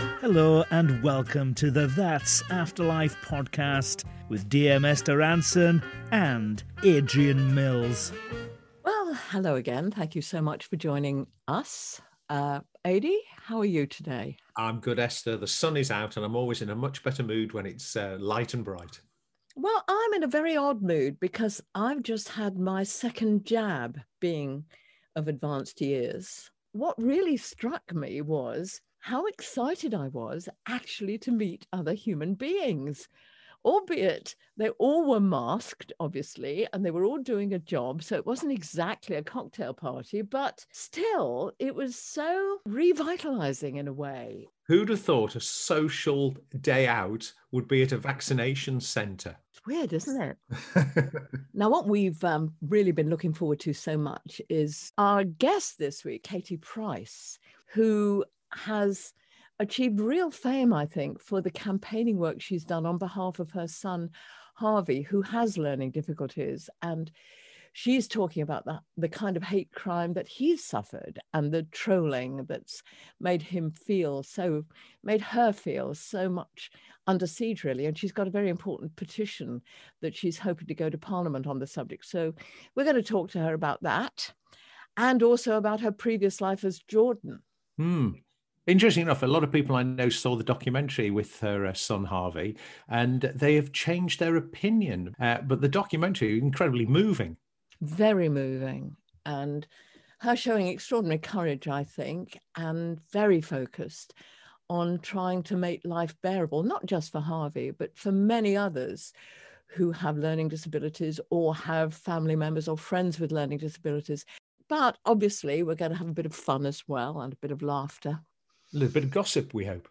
Hello and welcome to the That's Afterlife podcast with DM Esther Rantzen and Adrian Mills. Well, hello again. Thank you so much for joining us. Uh, Adi, how are you today? I'm good, Esther. The sun is out, and I'm always in a much better mood when it's uh, light and bright. Well, I'm in a very odd mood because I've just had my second jab being of advanced years. What really struck me was how excited I was actually to meet other human beings albeit they all were masked, obviously, and they were all doing a job. So it wasn't exactly a cocktail party, but still, it was so revitalizing in a way. Who'd have thought a social day out would be at a vaccination centre? It's weird, isn't it? now, what we've um, really been looking forward to so much is our guest this week, Katie Price, who has achieved real fame, I think, for the campaigning work she's done on behalf of her son, Harvey, who has learning difficulties. And she's talking about that, the kind of hate crime that he's suffered and the trolling that's made him feel so, made her feel so much under siege, really. And she's got a very important petition that she's hoping to go to Parliament on the subject. So we're going to talk to her about that and also about her previous life as Jordan. Hmm. Interesting enough, a lot of people I know saw the documentary with her uh, son Harvey, and they have changed their opinion. Uh, but the documentary is incredibly moving, very moving, and her showing extraordinary courage, I think, and very focused on trying to make life bearable, not just for Harvey, but for many others who have learning disabilities or have family members or friends with learning disabilities. But obviously, we're going to have a bit of fun as well and a bit of laughter. A little bit of gossip, we hope.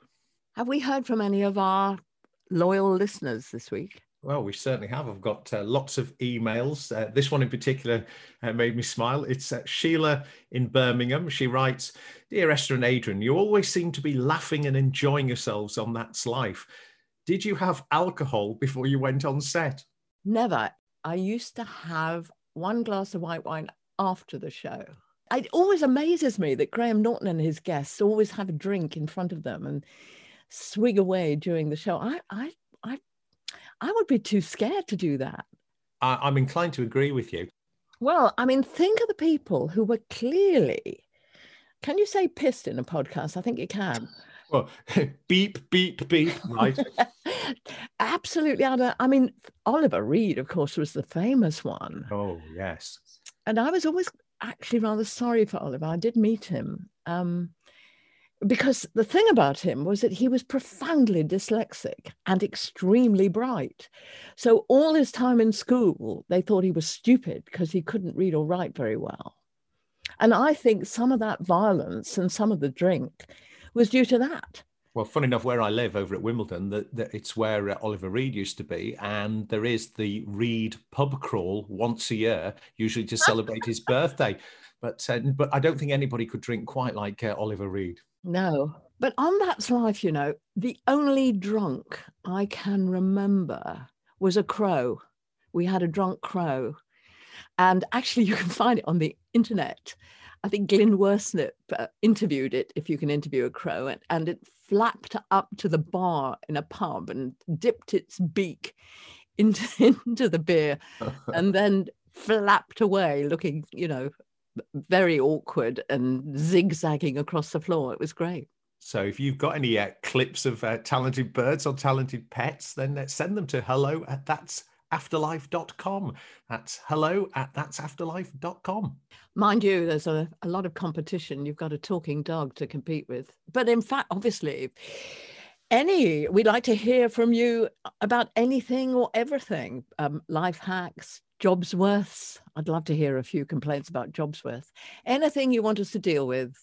Have we heard from any of our loyal listeners this week? Well, we certainly have. I've got uh, lots of emails. Uh, this one in particular uh, made me smile. It's uh, Sheila in Birmingham. She writes Dear Esther and Adrian, you always seem to be laughing and enjoying yourselves on That's Life. Did you have alcohol before you went on set? Never. I used to have one glass of white wine after the show it always amazes me that Graham Norton and his guests always have a drink in front of them and swig away during the show. I, I, I, I would be too scared to do that. I, I'm inclined to agree with you. Well, I mean, think of the people who were clearly. Can you say pissed in a podcast? I think you can. Well, beep, beep, beep, right? Absolutely. Uh, I mean, Oliver Reed, of course, was the famous one. Oh, yes. And I was always actually rather sorry for Oliver. I did meet him. Um, because the thing about him was that he was profoundly dyslexic and extremely bright. So all his time in school, they thought he was stupid because he couldn't read or write very well. And I think some of that violence and some of the drink was due to that. Well, funny enough, where I live over at Wimbledon, that, that it's where uh, Oliver Reed used to be, and there is the Reed pub crawl once a year, usually to celebrate his birthday. But uh, but I don't think anybody could drink quite like uh, Oliver Reed. No, but on That's Life, you know, the only drunk I can remember was a crow. We had a drunk crow, and actually, you can find it on the internet. I think Glyn Worsnip uh, interviewed it, if you can interview a crow, and, and it flapped up to the bar in a pub and dipped its beak into, into the beer and then flapped away, looking, you know, very awkward and zigzagging across the floor. It was great. So if you've got any uh, clips of uh, talented birds or talented pets, then uh, send them to hello at that's afterlife.com. That's hello at that'safterlife.com. Mind you, there's a, a lot of competition. You've got a talking dog to compete with. But in fact, obviously, any, we'd like to hear from you about anything or everything um, life hacks, jobs Jobsworths. I'd love to hear a few complaints about Jobsworth. Anything you want us to deal with.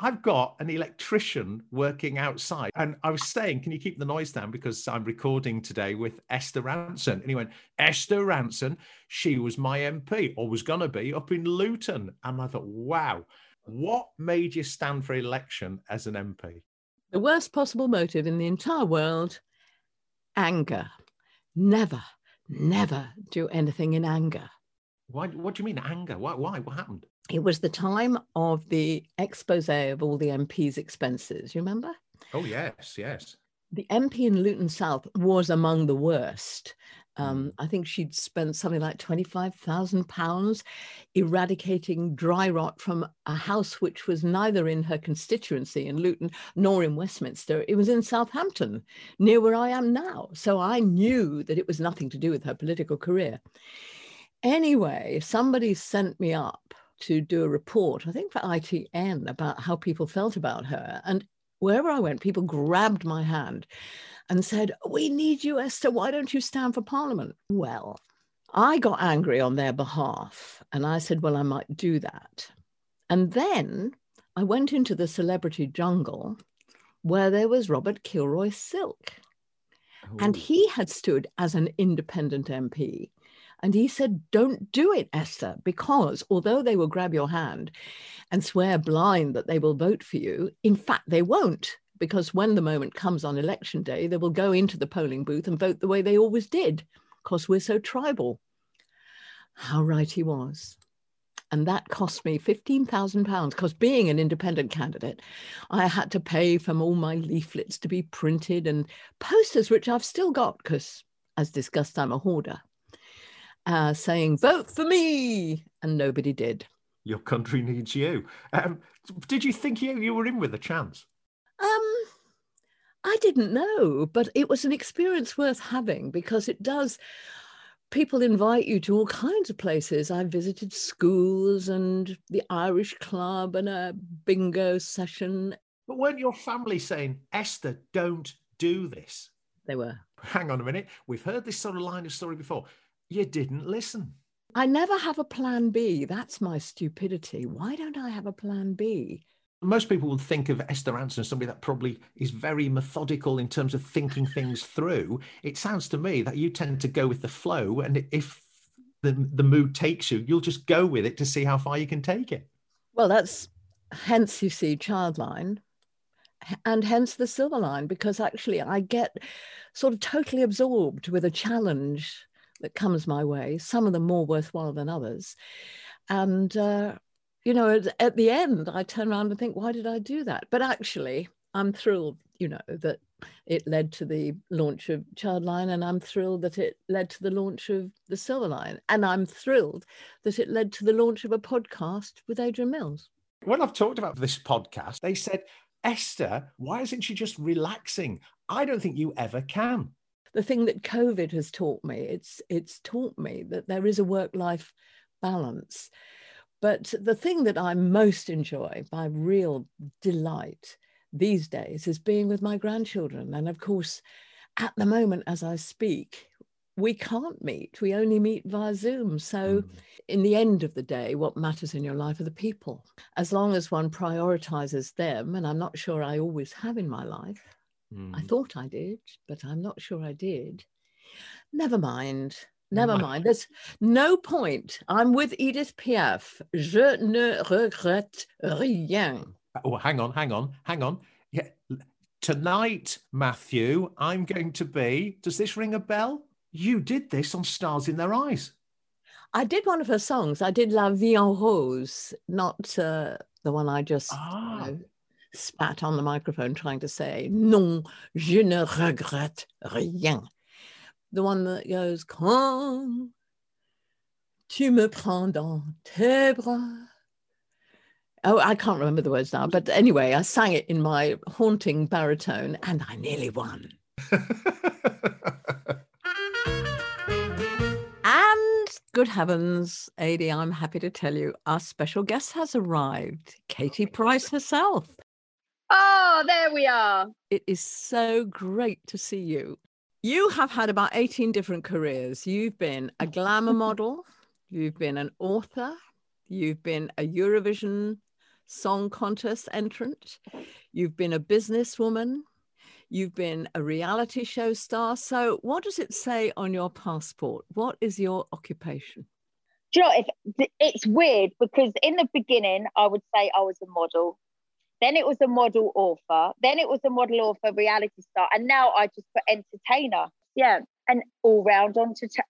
I've got an electrician working outside. And I was saying, can you keep the noise down? Because I'm recording today with Esther Rantzen. And he went, Esther Rantzen, she was my MP or was going to be up in Luton. And I thought, wow, what made you stand for election as an MP? The worst possible motive in the entire world anger. Never, never do anything in anger. Why? What do you mean anger? Why? Why? What happened? It was the time of the expose of all the MP's expenses. You remember? Oh yes, yes. The MP in Luton South was among the worst. Um, I think she'd spent something like £25,000 eradicating dry rot from a house which was neither in her constituency in Luton nor in Westminster. It was in Southampton, near where I am now. So I knew that it was nothing to do with her political career. Anyway, somebody sent me up to do a report, I think for ITN, about how people felt about her. And wherever I went, people grabbed my hand and said, We need you, Esther. Why don't you stand for Parliament? Well, I got angry on their behalf and I said, Well, I might do that. And then I went into the celebrity jungle where there was Robert Kilroy Silk. And he had stood as an independent MP. And he said, Don't do it, Esther, because although they will grab your hand and swear blind that they will vote for you, in fact, they won't because when the moment comes on election day, they will go into the polling booth and vote the way they always did, because we're so tribal. How right he was. And that cost me £15,000 because being an independent candidate, I had to pay for all my leaflets to be printed and posters, which I've still got because, as discussed, I'm a hoarder, uh, saying, vote for me. And nobody did. Your country needs you. Um, did you think you, you were in with a chance? Um, I didn't know, but it was an experience worth having because it does. People invite you to all kinds of places. I visited schools and the Irish Club and a bingo session. But weren't your family saying, Esther, don't do this? They were. Hang on a minute. We've heard this sort of line of story before. You didn't listen. I never have a plan B. That's my stupidity. Why don't I have a plan B? most people would think of Esther Rantzen as somebody that probably is very methodical in terms of thinking things through. It sounds to me that you tend to go with the flow, and if the the mood takes you, you'll just go with it to see how far you can take it. Well, that's hence you see Childline, and hence the Silver Line, because actually I get sort of totally absorbed with a challenge that comes my way. Some of them more worthwhile than others, and. Uh, you know, at, at the end, I turn around and think, why did I do that? But actually, I'm thrilled, you know, that it led to the launch of Childline, and I'm thrilled that it led to the launch of the Silver Line, and I'm thrilled that it led to the launch of a podcast with Adrian Mills. When I've talked about this podcast, they said, Esther, why isn't she just relaxing? I don't think you ever can. The thing that COVID has taught me, it's it's taught me that there is a work-life balance but the thing that I most enjoy by real delight these days is being with my grandchildren. And of course, at the moment, as I speak, we can't meet. We only meet via Zoom. So, mm. in the end of the day, what matters in your life are the people. As long as one prioritizes them, and I'm not sure I always have in my life, mm. I thought I did, but I'm not sure I did. Never mind. Never mind. There's no point. I'm with Edith Piaf. Je ne regrette rien. Oh, hang on, hang on, hang on. Yeah. Tonight, Matthew, I'm going to be. Does this ring a bell? You did this on Stars in Their Eyes. I did one of her songs. I did La Vie en Rose, not uh, the one I just ah. you know, spat on the microphone trying to say, Non, je ne regrette rien the one that goes, Quand tu me prends dans tes bras. Oh, I can't remember the words now, but anyway, I sang it in my haunting baritone and I nearly won. and good heavens, Adi, I'm happy to tell you our special guest has arrived, Katie Price herself. Oh, there we are. It is so great to see you. You have had about 18 different careers. You've been a glamour model, you've been an author, you've been a Eurovision Song Contest entrant, you've been a businesswoman, you've been a reality show star. So, what does it say on your passport? What is your occupation? Do you know, if, it's weird because in the beginning, I would say I was a model. Then it was a model author. Then it was a model author reality star. And now I just put entertainer. Yeah. an all-round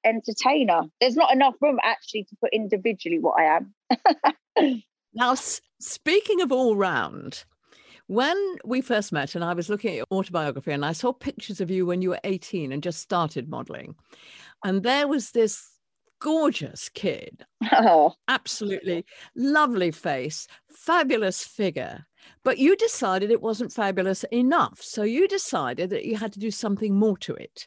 entertainer. There's not enough room actually to put individually what I am. now, speaking of all-round, when we first met, and I was looking at your autobiography, and I saw pictures of you when you were 18 and just started modeling, and there was this gorgeous kid. Oh. Absolutely lovely face, fabulous figure. But you decided it wasn't fabulous enough. So you decided that you had to do something more to it.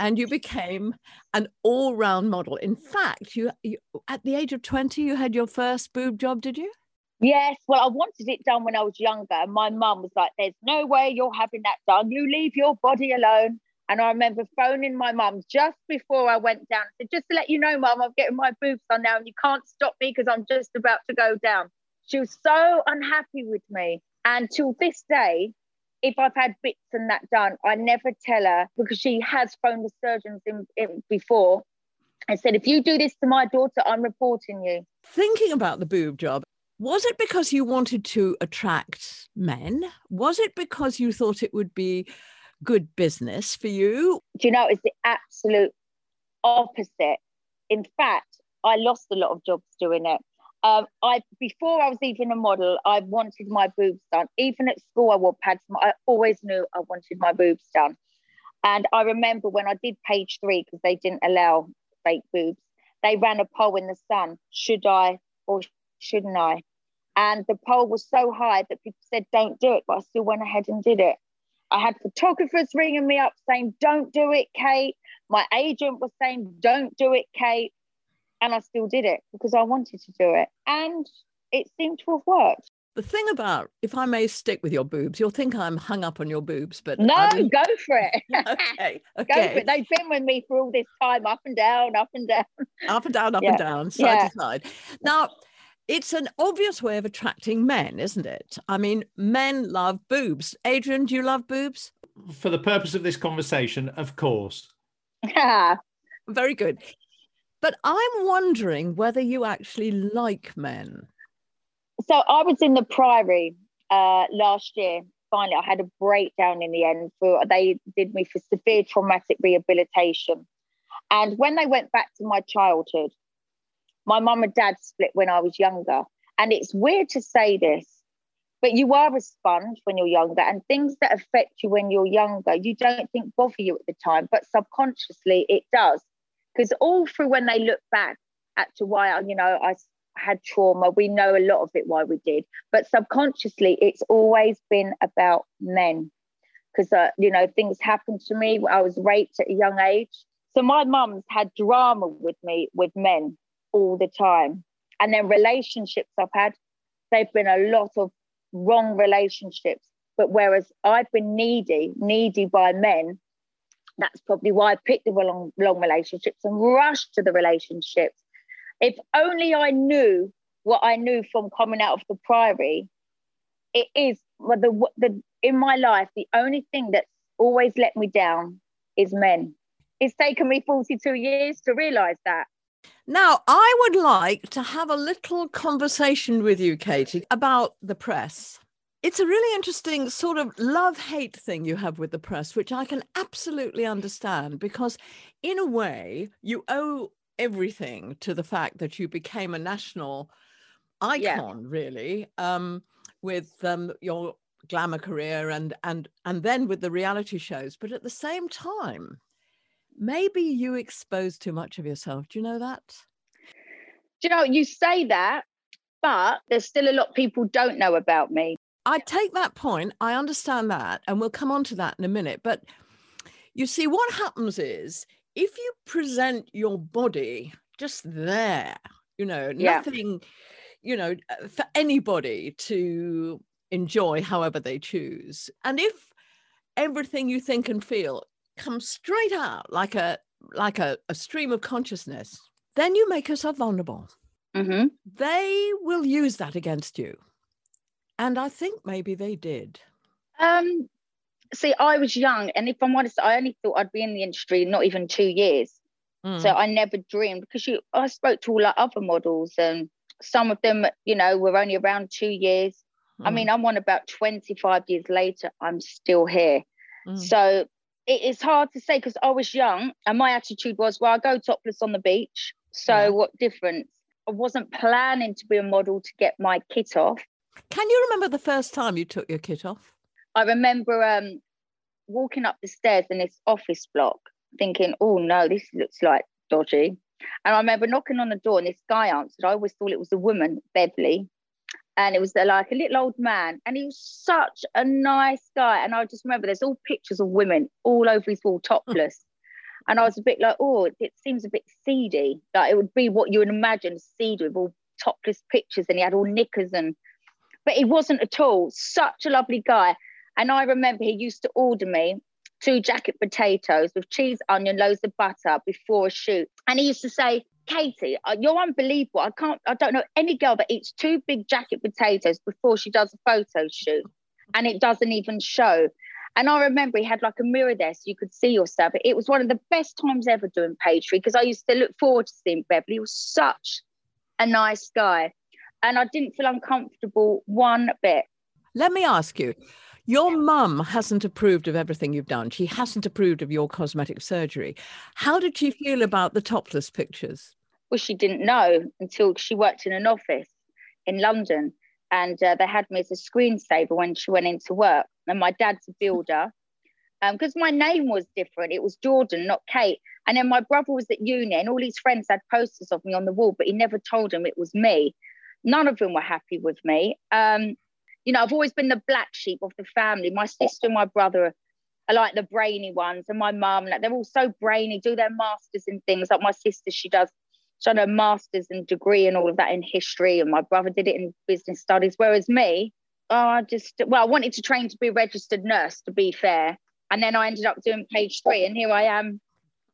And you became an all round model. In fact, you, you, at the age of 20, you had your first boob job, did you? Yes. Well, I wanted it done when I was younger. And my mum was like, there's no way you're having that done. You leave your body alone. And I remember phoning my mum just before I went down. I said, just to let you know, mum, I'm getting my boobs done now and you can't stop me because I'm just about to go down. She was so unhappy with me. And till this day, if I've had bits and that done, I never tell her because she has phoned the surgeons in, in before and said, if you do this to my daughter, I'm reporting you. Thinking about the boob job, was it because you wanted to attract men? Was it because you thought it would be good business for you? Do you know, it's the absolute opposite. In fact, I lost a lot of jobs doing it. Um, I before I was even a model, I wanted my boobs done. Even at school, I wore pads. I always knew I wanted my boobs done. And I remember when I did page three because they didn't allow fake boobs. They ran a poll in the sun: should I or shouldn't I? And the poll was so high that people said don't do it, but I still went ahead and did it. I had photographers ringing me up saying, Don't do it, Kate. My agent was saying, Don't do it, Kate. And I still did it because I wanted to do it. And it seemed to have worked. The thing about, if I may stick with your boobs, you'll think I'm hung up on your boobs, but no, go for it. okay, okay. Go for it. They've been with me for all this time, up and down, up and down, up and down, up yeah. and down, side yeah. to side. Now, it's an obvious way of attracting men, isn't it? I mean, men love boobs. Adrian, do you love boobs? For the purpose of this conversation, of course. Yeah. Very good. But I'm wondering whether you actually like men. So I was in the Priory uh, last year. Finally, I had a breakdown in the end. For they did me for severe traumatic rehabilitation, and when they went back to my childhood, my mum and dad split when I was younger. And it's weird to say this, but you are a sponge when you're younger, and things that affect you when you're younger, you don't think bother you at the time, but subconsciously it does. Because all through when they look back at to why you know I had trauma, we know a lot of it why we did, but subconsciously it's always been about men. Because uh, you know things happened to me. I was raped at a young age, so my mum's had drama with me with men all the time. And then relationships I've had, they've been a lot of wrong relationships. But whereas I've been needy, needy by men, that's probably why I picked the long, long relationships and rushed to the relationships. If only I knew what I knew from coming out of the priory, it is the, the in my life, the only thing that's always let me down is men. It's taken me 42 years to realize that. Now, I would like to have a little conversation with you, Katie, about the press. It's a really interesting sort of love hate thing you have with the press, which I can absolutely understand because, in a way, you owe everything to the fact that you became a national icon, yeah. really, um, with um, your glamour career and and and then with the reality shows. But at the same time, maybe you expose too much of yourself. Do you know that? Do you know, you say that, but there's still a lot of people don't know about me. I take that point. I understand that. And we'll come on to that in a minute. But you see, what happens is if you present your body just there, you know, yeah. nothing, you know, for anybody to enjoy however they choose. And if everything you think and feel comes straight out like a like a, a stream of consciousness, then you make yourself vulnerable. Mm-hmm. They will use that against you. And I think maybe they did. Um, see, I was young, and if I'm honest, I only thought I'd be in the industry not even two years. Mm. So I never dreamed because you I spoke to all our other models and some of them, you know, were only around two years. Mm. I mean, I'm on about 25 years later, I'm still here. Mm. So it is hard to say because I was young and my attitude was, well, I go topless on the beach. So Yeah. what difference? I wasn't planning to be a model to get my kit off. Can you remember the first time you took your kit off? I remember um, walking up the stairs in this office block, thinking, "Oh no, this looks like dodgy." And I remember knocking on the door, and this guy answered. I always thought it was a woman, Beverly, and it was uh, like a little old man, and he was such a nice guy. And I just remember there's all pictures of women all over his wall, topless. And I was a bit like, oh, it seems a bit seedy. Like it would be what you would imagine seedy with all topless pictures, and he had all knickers and but he wasn't at all. Such a lovely guy. And I remember he used to order me two jacket potatoes with cheese, onion, loads of butter before a shoot. And he used to say, Katie, uh, you're unbelievable. I can't, I don't know any girl that eats two big jacket potatoes before she does a photo shoot. And it doesn't even show. And I remember he had like a mirror there so you could see yourself. It was one of the best times ever doing three because I used to look forward to seeing Beverly. He was such a nice guy. And I didn't feel uncomfortable one bit. Let me ask you. Your mum hasn't approved of everything you've done. She hasn't approved of your cosmetic surgery. How did she feel about the topless pictures? Well, she didn't know until she worked in an office in London. And uh, they had me as a screensaver when she went into work. And my dad's a builder. Because my name was different. It was Jordan, not Kate. And then my brother was at uni, and all his friends had posters of me on the wall, but he never told them it was me. None of them were happy with me. Um, you know, I've always been the black sheep of the family. My sister and my brother are like the brainy ones, and my mum, like they're all so brainy, do their masters in things. Like my sister, she does, she had a master's and degree and all of that in history, and my brother did it in business studies. Whereas me, oh, I just, well, I wanted to train to be a registered nurse, to be fair. And then I ended up doing page three, and here I am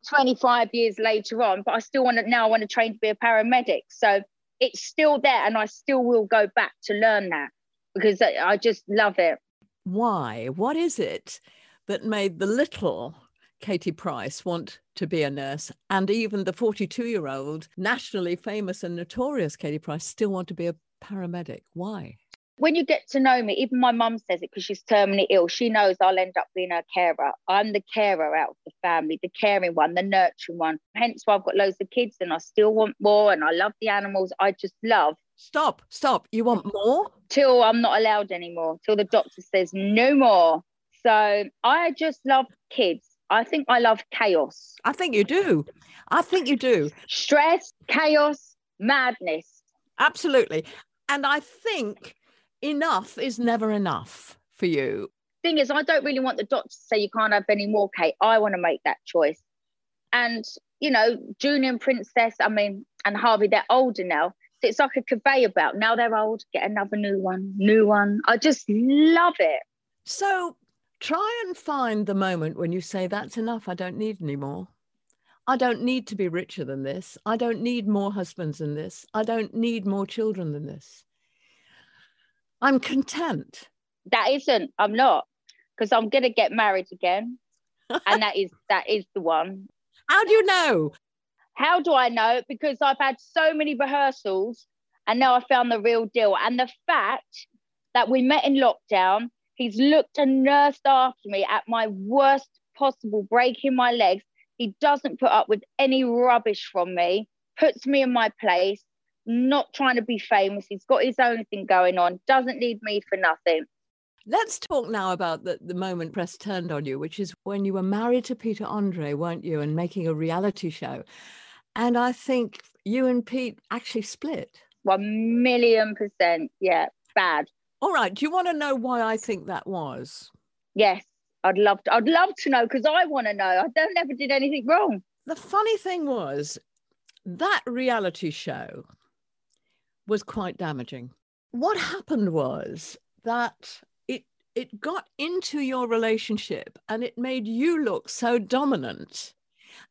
25 years later on, but I still want to now I want to train to be a paramedic. So it's still there, and I still will go back to learn that because I, just love it. Why? What is it that made the little Katie Price want to be a nurse, and even the 42 year old, nationally famous and notorious Katie Price, still want to be a paramedic? Why? When you get to know me, even my mum says it because she's terminally ill. She knows I'll end up being her carer. I'm the carer out of the family, the caring one, the nurturing one. Hence why I've got loads of kids and I still want more and I love the animals. I just love Stop, stop. You want more? till I'm not allowed anymore, till the doctor says no more. So I just love kids. I think I love chaos, I think you do. I think you do. stress, chaos, madness. Absolutely. And I think enough is never enough for you. Thing is, I don't really want the doctor to say you can't have any more, Kate. I want to make that choice. And, you know, Junior and Princess, I mean, and Harvey, they're older now. So it's like a conveyor belt. Now they're old, get another new one, new one. I just love it. So try and find the moment when you say, That's enough. I don't need any more. I don't need to be richer than this. I don't need more husbands than this. I don't need more children than this. I'm content. That isn't, I'm not, because I'm going to get married again. and that is that is the one. How do you know? How do I know? Because I've had so many rehearsals and now I found the real deal. And the fact that we met in lockdown, he's looked and nursed after me at my worst possible, breaking my legs. He doesn't put up with any rubbish from me, puts me in my place, not trying to be famous. He's got his own thing going on, doesn't need me for nothing. Let's talk now about the, the moment press turned on you, which is when you were married to Peter Andre, weren't you, and making a reality show. And I think you and Pete actually split. One million percent. Yeah, bad. All right. Do you want to know why I think that was? Yes, I'd love to. I'd love to know because I want to know. I don't never did anything wrong. The funny thing was that reality show was quite damaging. What happened was that it it got into your relationship and it made you look so dominant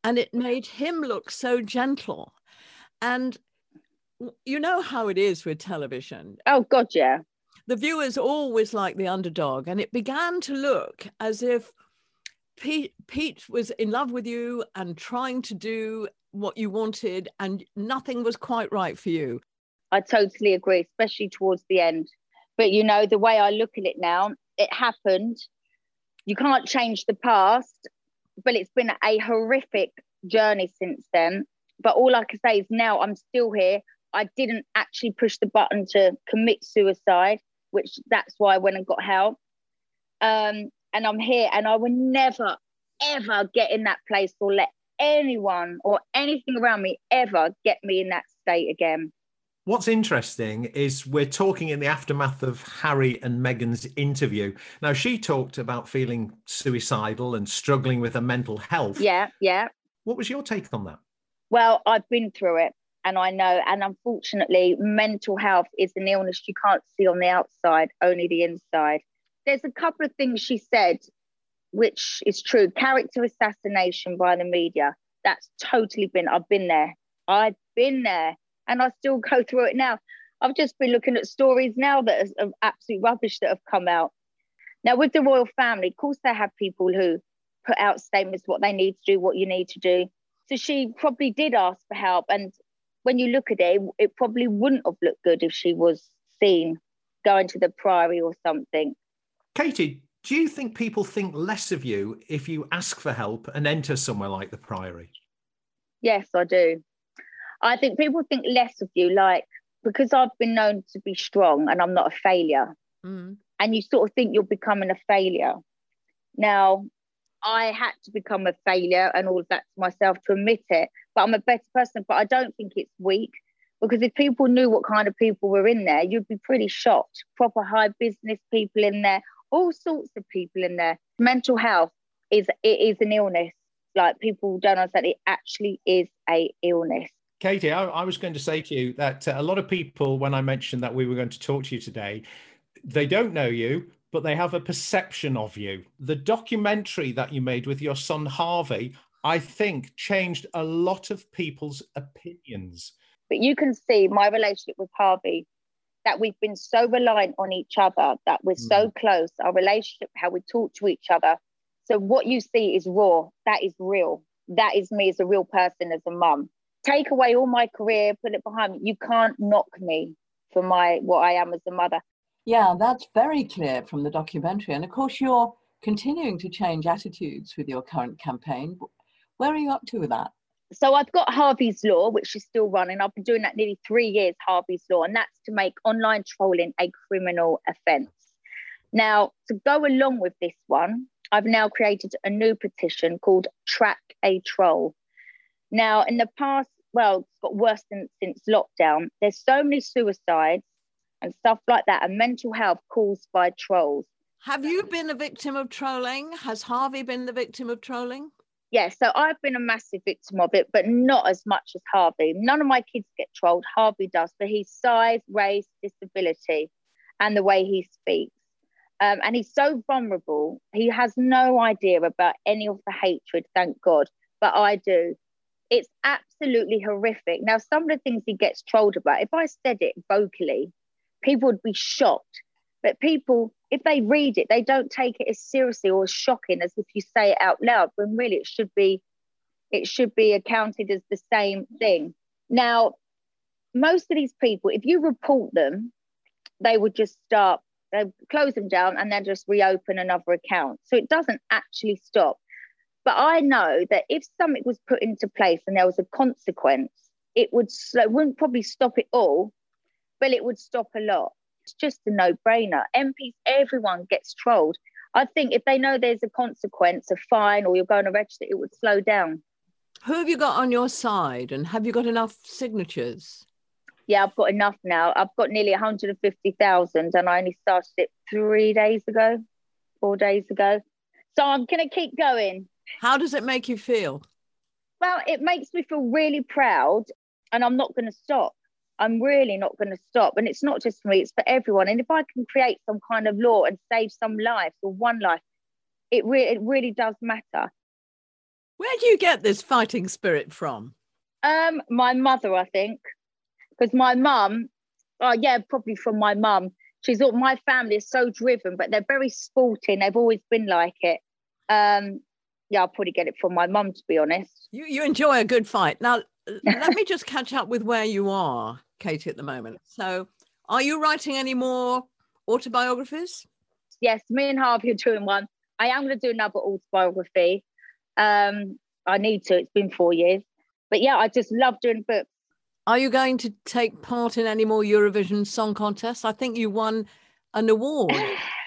and it made him look so gentle. And you know how it is with television. Oh God, yeah. The viewers always like the underdog, and it began to look as if Pete, Pete was in love with you and trying to do what you wanted, and nothing was quite right for you. I totally agree, especially towards the end. But you know, the way I look at it now, it happened. You can't change the past. but it's been a horrific journey since then. But all I can say is now I'm still here. I didn't actually push the button to commit suicide, which that's why I went and got help. Um, and I'm here, and I will never, ever get in that place or let anyone or anything around me ever get me in that state again. What's interesting is we're talking in the aftermath of Harry and Meghan's interview. Now, she talked about feeling suicidal and struggling with her mental health. Yeah, yeah. What was your take on that? Well, I've been through it and I know, and unfortunately, mental health is an illness you can't see on the outside, only the inside. There's a couple of things she said, which is true. Character assassination by the media. That's totally been, I've been there. I've been there and I still go through it now. I've just been looking at stories now that are, are absolute rubbish that have come out. Now, with the royal family, of course, they have people who put out statements what they need to do, what you need to do. So she probably did ask for help. And when you look at it, it probably wouldn't have looked good if she was seen going to the priory or something. Katie, do you think people think less of you if you ask for help and enter somewhere like the priory? Yes, I do. I think people think less of you, like because I've been known to be strong and I'm not a failure. Mm. And you sort of think you're becoming a failure. Now, I had to become a failure and all of that to myself to admit it, but I'm a better person. But I don't think it's weak because if people knew what kind of people were in there, you'd be pretty shocked. Proper high business people in there, all sorts of people in there. Mental health is it is an illness. Like people don't understand, it actually is a illness. Katie, I, I, was going to say to you that uh, a lot of people, when I mentioned that we were going to talk to you today, they don't know you, but they have a perception of you. The documentary that you made with your son Harvey, I think, changed a lot of people's opinions. But you can see my relationship with Harvey, that we've been so reliant on each other, that we're mm. so close, our relationship, how we talk to each other. So what you see is raw, that is real. That is me as a real person, as a mum take away all my career, put it behind me. You can't knock me for my what I am as a mother. Yeah, that's very clear from the documentary. And of course, you're continuing to change attitudes with your current campaign. Where are you up to with that? So I've got Harvey's Law, which is still running. I've been doing that nearly three years, Harvey's Law, and that's to make online trolling a criminal offence. Now, to go along with this one, I've now created a new petition called Track a Troll. Now, in the past, well, it's got worse than since lockdown. There's so many suicides and stuff like that, and mental health caused by trolls. Have you been a victim of trolling? Has Harvey been the victim of trolling? Yeah, so I've been a massive victim of it, but not as much as Harvey. None of my kids get trolled. Harvey does for his size, race, disability, and the way he speaks. Um, and he's so vulnerable. He has no idea about any of the hatred, thank God, but I do. It's absolutely horrific. Now, some of the things he gets trolled about, if I said it vocally, people would be shocked. But people, if they read it, they don't take it as seriously or as shocking as if you say it out loud, when really it should be it should be accounted as the same thing. Now, most of these people, if you report them, they would just start, they close them down and then just reopen another account. So it doesn't actually stop. But I know that if something was put into place and there was a consequence, it would slow, wouldn't probably stop it all, but it would stop a lot. It's just a no brainer. MPs, everyone gets trolled. I think if they know there's a consequence, a fine, or you're going to register, it would slow down. Who have you got on your side and have you got enough signatures? Yeah, I've got enough now. I've got nearly 150,000 and I only started it three days ago, four days ago. So I'm going to keep going. How does it make you feel? Well, it makes me feel really proud, and I'm not going to stop. I'm really not going to stop. And it's not just for me, it's for everyone. And if I can create some kind of law and save some lives or one life, it, re- it really does matter. Where do you get this fighting spirit from? Um, my mother, I think, because my mum, oh yeah, probably from my mum. She's all my family is so driven, but they're very sporting. They've always been like it. Um, yeah, I'll probably get it from my mum, to be honest. You, you enjoy a good fight. Now, let me just catch up with where you are, Katie, at the moment. So, are you writing any more autobiographies? Yes, me and Harvey are doing one. I am going to do another autobiography. Um, I need to. It's been four years, but yeah, I just love doing books. Are you going to take part in any more Eurovision Song Contests? I think you won an award.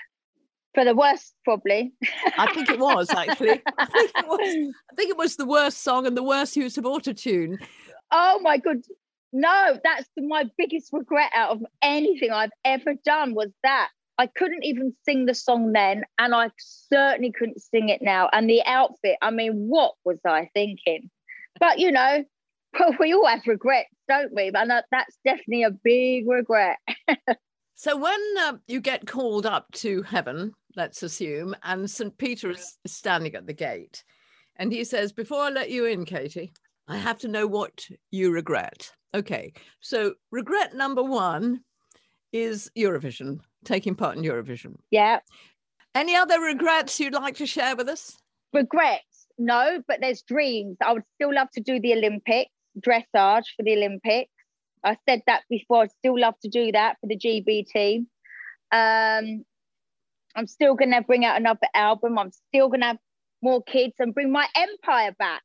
For the worst, probably. I think it was actually. I think it was. I think it was the worst song and the worst use of autotune. Oh my god! No, that's my biggest regret out of anything I've ever done was that I couldn't even sing the song then, and I certainly couldn't sing it now. And the outfit, I mean, what was I thinking? But you know, we all have regrets, don't we? And that's definitely a big regret. so when uh, you get called up to heaven, let's assume, and St. Peter is standing at the gate, and he says, Before I let you in, Katie, I have to know what you regret. Okay, so regret number one is Eurovision, taking part in Eurovision. Yeah. Any other regrets you'd like to share with us? Regrets, no, but there's dreams. I would still love to do the Olympics, dressage for the Olympics. I said that before. I'd still love to do that for the GB team. Um, I'm still going to bring out another album. I'm still going to have more kids and bring my empire back.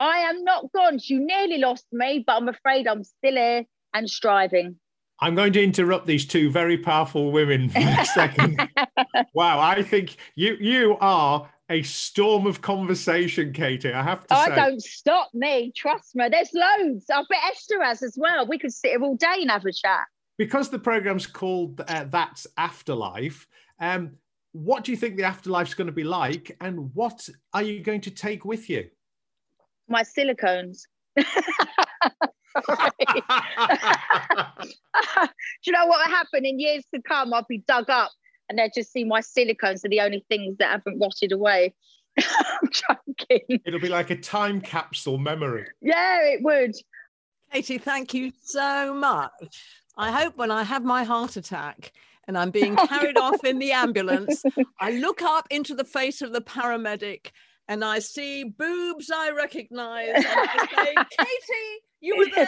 I am not gone. You nearly lost me, but I'm afraid I'm still here and striving. I'm going to interrupt these two very powerful women for a second. wow, I think you you are a storm of conversation, Katie. I have to oh, say. don't stop me. Trust me. There's loads. I bet Esther has as well. We could sit here all day and have a chat. Because the program's called uh, That's Afterlife, um, what do you think the afterlife's going to be like? And what are you going to take with you? My silicones. Do you know what will happen in years to come? I'll be dug up and they'll just see my silicones are the only things that haven't rotted away. I'm joking. It'll be like a time capsule memory. Yeah, it would. Katie, thank you so much. I hope when I have my heart attack and I'm being carried off in the ambulance, I look up into the face of the paramedic and I see boobs I recognize and I say, Katie, you were there.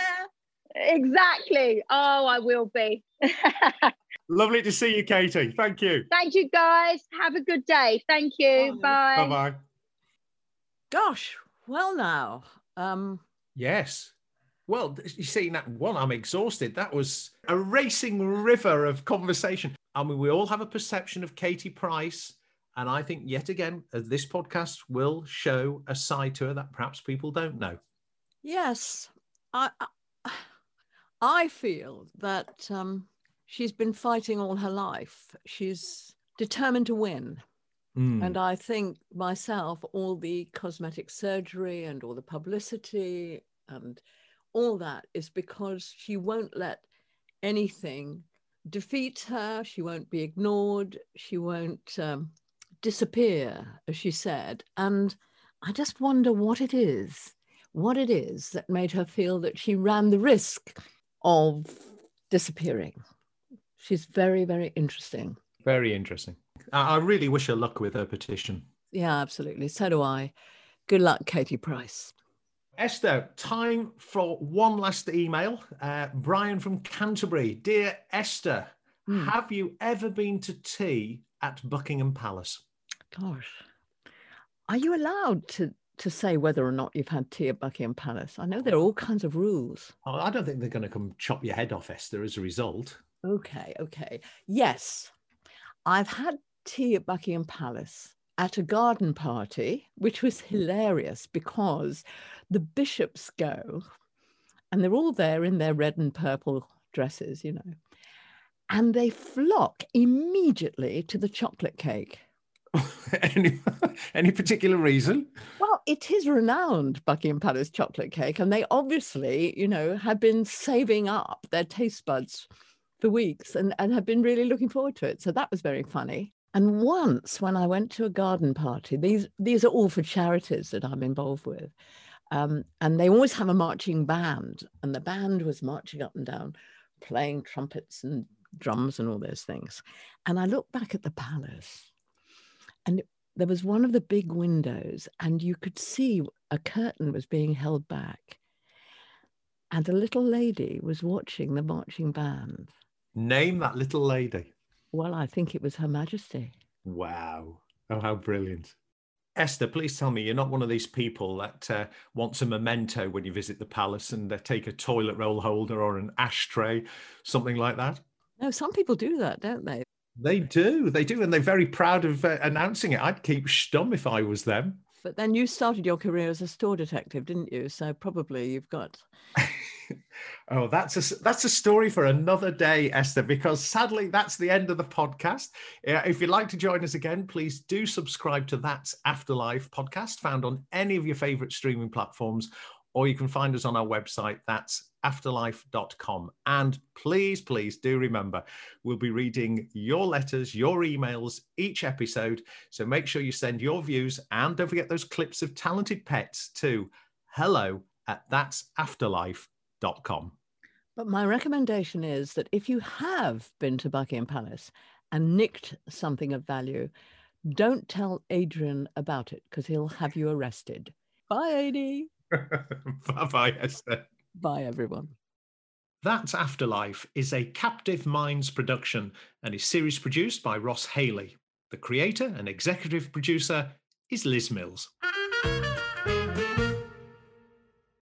exactly. Oh, I will be. Lovely to see you, Katie. Thank you. Thank you, guys. Have a good day. Thank you. Bye. Bye bye. Gosh, well, now. Um, yes. Well, you see, that one, I'm exhausted. That was a racing river of conversation. I mean, we all have a perception of Katie Price. And I think, yet again, uh, this podcast will show a side to her that perhaps people don't know. Yes. I, I feel that um, she's been fighting all her life. She's determined to win. Mm. And I think myself, all the cosmetic surgery and all the publicity and all that is because she won't let anything defeat her. She won't be ignored. She won't um, disappear, as she said. And I just wonder what it is what it is that made her feel that she ran the risk of disappearing. She's very, very interesting. Very interesting. I really wish her luck with her petition. Yeah, absolutely. So do I. Good luck, Katie Price. Esther, time for one last email. Uh, Brian from Canterbury. Dear Esther, mm. have you ever been to tea at Buckingham Palace? Gosh, are you allowed to to say whether or not you've had tea at Buckingham Palace. I know there are all kinds of rules. Oh, I don't think they're going to come chop your head off, Esther, as a result. Okay, okay. Yes, I've had tea at Buckingham Palace at a garden party, which was hilarious because the bishops go and they're all there in their red and purple dresses, you know, and they flock immediately to the chocolate cake. any, any particular reason? Well, it is renowned Buckingham Palace chocolate cake, and they obviously, you know, have been saving up their taste buds for weeks and, and have been really looking forward to it. So that was very funny. And once when I went to a garden party, these these are all for charities that I'm involved with. Um, and they always have a marching band, and the band was marching up and down, playing trumpets and drums and all those things. And I looked back at the palace and there was one of the big windows, and you could see a curtain was being held back. And a little lady was watching the marching band. Name that little lady. Well, I think it was Her Majesty. Wow. Oh, how brilliant. Esther, please tell me you're not one of these people that uh, wants a memento when you visit the palace and uh, take a toilet roll holder or an ashtray, something like that. No, some people do that, don't they? They do, they do, and they're very proud of uh, announcing it. I'd keep stum if I was them. But then you started your career as a store detective, didn't you? So probably you've got. oh, that's a that's a story for another day, Esther. Because sadly, that's the end of the podcast. Uh, if you'd like to join us again, please do subscribe to That's Afterlife podcast, found on any of your favorite streaming platforms, or you can find us on our website. That's afterlife.com. And please, please do remember, we'll be reading your letters, your emails each episode. So make sure you send your views and don't forget those clips of talented pets to hello at But my recommendation is that if you have been to Buckingham Palace and nicked something of value, don't tell Adrian about it because he'll have you arrested. Bye, AD. bye bye, Esther. Bye, everyone. That Afterlife is a Captive Minds production and is series produced by Ross Haley. The creator and executive producer is Liz Mills.